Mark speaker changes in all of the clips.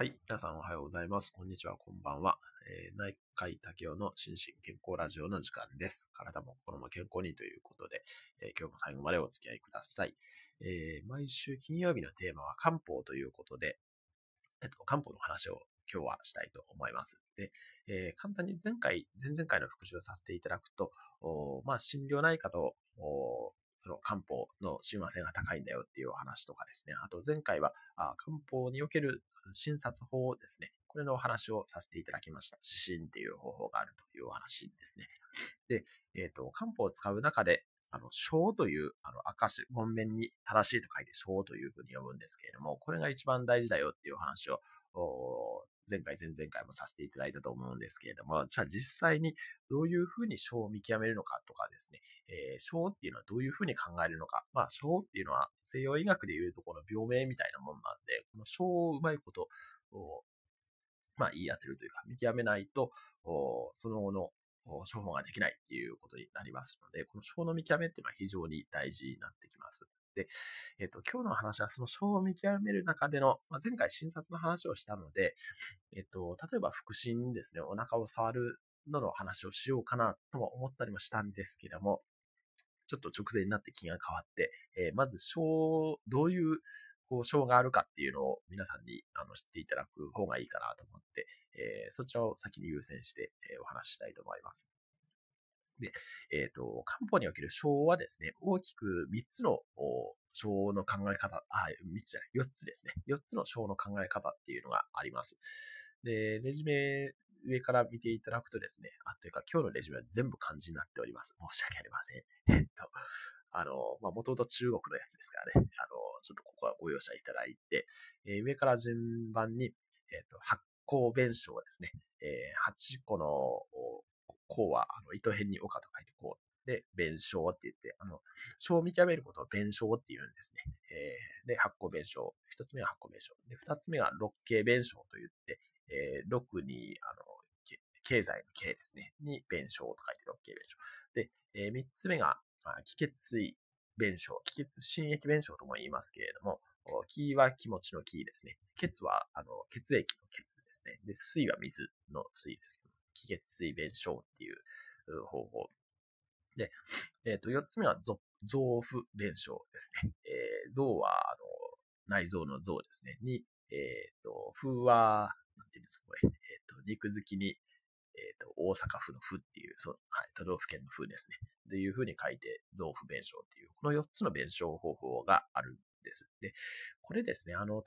Speaker 1: はい。皆さんおはようございます。こんにちは、こんばんは。えー、内科医竹雄の心身健康ラジオの時間です。体も心も健康にということで、えー、今日も最後までお付き合いください。えー、毎週金曜日のテーマは漢方ということで、えっと、漢方の話を今日はしたいと思います。で、え簡単に前回、前々回の復習をさせていただくと、まあ、心療内科とその漢方の親和性が高いんだよっていうお話とかですね。あと前回はあ漢方における診察法ですね。これのお話をさせていただきました。指針っていう方法があるというお話ですね。で、えっ、ー、と、漢方を使う中で、あの、小という、あの、赤字、門面に正しいと書いて小というふうに読むんですけれども、これが一番大事だよっていうお話を、前回、前々回もさせていただいたと思うんですけれども、じゃあ実際にどういうふうに症を見極めるのかとかですね、えー、症っていうのはどういうふうに考えるのか、まあ症っていうのは西洋医学でいうとこの病名みたいなもんなんで、この症をうまいことをまあ言い当てるというか、見極めないと、その後の処方ができないっていうことになりますので、この症の見極めっていうのは非常に大事になってきます。で、えっ、ー、と、今日の話はその症を見極める中での、まあ、前回診察の話をしたので、えっ、ー、と、例えば腹診ですね、お腹を触るのの話をしようかなとも思ったりもしたんですけども、ちょっと直前になって気が変わって、えー、まず症、どういうこう症があるかっていうのを皆さんにあの知っていただく方がいいかなと思って、えー、そちらを先に優先して、えお話ししたいと思います。で、えっ、ー、と、漢方における章はですね、大きく3つの章の考え方、あ、3つじゃない、4つですね。4つの章の考え方っていうのがあります。で、レジュメ上から見ていただくとですね、あ、というか今日のレジュメは全部漢字になっております。申し訳ありません。えっと、あの、まあ、もともと中国のやつですからね、あの、ちょっとここはご容赦いただいて、えー、上から順番に、えっ、と、発酵弁証ですね、えー、8個のこうは、あの、糸辺に岡と書いてこう。で、弁証って言って、あの、章を見極めることを弁証って言うんですね。えー、で、発酵弁証。一つ目は発酵弁証。で、二つ目は六経弁証と言って、えー、六に、あの、経済の経ですね。に弁証と書いて六経弁証。で、えー、三つ目が、気血水弁証。気血心液弁証とも言いますけれども、気は気持ちの気ですね。血は、あの、血液の血ですね。で、水は水の水ですけど気血水弁証っていう方法。で、えっ、ー、と、四つ目は臓腑弁証ですね。えー、臓は、あの、内臓の臓ですね。に、えっ、ー、と、風は、なんていうんですか、これ。えっ、と、肉付きに、えっ、と、大阪府の府っていう、そう、はい、都道府県の府ですね。というふうに書いて、臓腑弁証っていう、この四つの弁証方法があるんです。で、これですね、あの、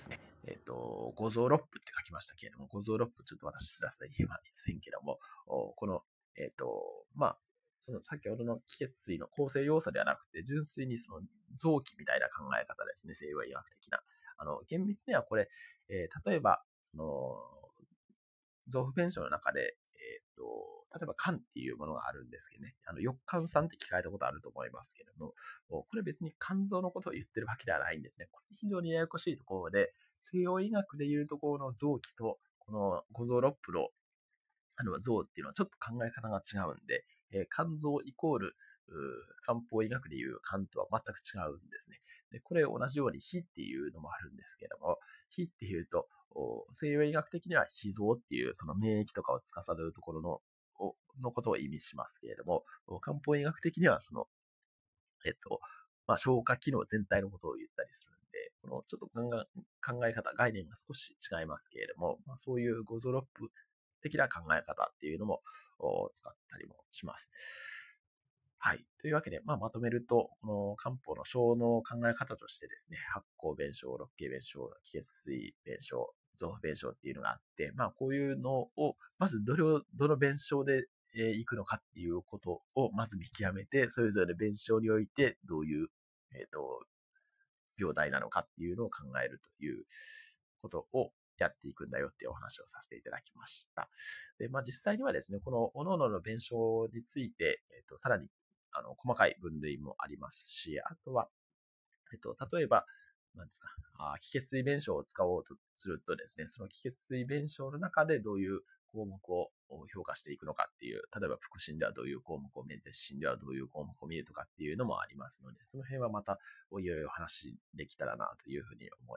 Speaker 1: ですね、えっ、ー、と、五臓六腑って書きましたけれども、五臓六腑ちょっと私すらすら言えませんけども、この、えっ、ー、と、まあ、その先ほどの気血水の構成要素ではなくて、純粋にその臓器みたいな考え方ですね、西洋医学的な。あの、厳密にはこれ、えー、例えば、その、臓腑弁証の中で、えっ、ー、と、例えば肝っていうものがあるんですけどね、あの、翼肝酸って聞かれたことあると思いますけれども、これ別に肝臓のことを言ってるわけではないんですね。これ非常にややこしいところで、西洋医学でいうところの臓器と、この五臓六腑のあの臓っていうのはちょっと考え方が違うんで、えー、肝臓イコール、漢方医学でいう肝とは全く違うんですね。で、これ同じように火っていうのもあるんですけども、火っていうと、西洋医学的には脾臓っていうその免疫とかを司るところののことを意味しますけれども、漢方医学的にはその、えっと、まあ、消化機能全体のことを言ったりするんで、このちょっと考え方、概念が少し違いますけれども、まあ、そういうゴゾロップ的な考え方っていうのも使ったりもします。はい。というわけで、まあ、まとめると、この漢方の小の考え方としてですね、発酵弁証、六形弁証、気血水弁証、臓腑弁証っていうのがあって、まあ、こういうのを、まずどれを、どの弁証でえ行くのかっていうことをまず見極めて、それぞれの弁証においてどういう、えっ、ー、と、病態なのかっていうのを考えるということをやっていくんだよっていうお話をさせていただきました。で、まあ実際にはですね、この各々の弁証について、えっ、ー、と、さらに、あの、細かい分類もありますし、あとは、えっ、と、例えば、なんですか、あ気血水弁証を使おうとするとですね、その気血水弁証の中でどういう項目を評価していくのかっていう、例えば腹診ではどういう項目を見る、絶心ではどういう項目を見るとかっていうのもありますので、その辺はまたおいおいお話できたらなというふうに思い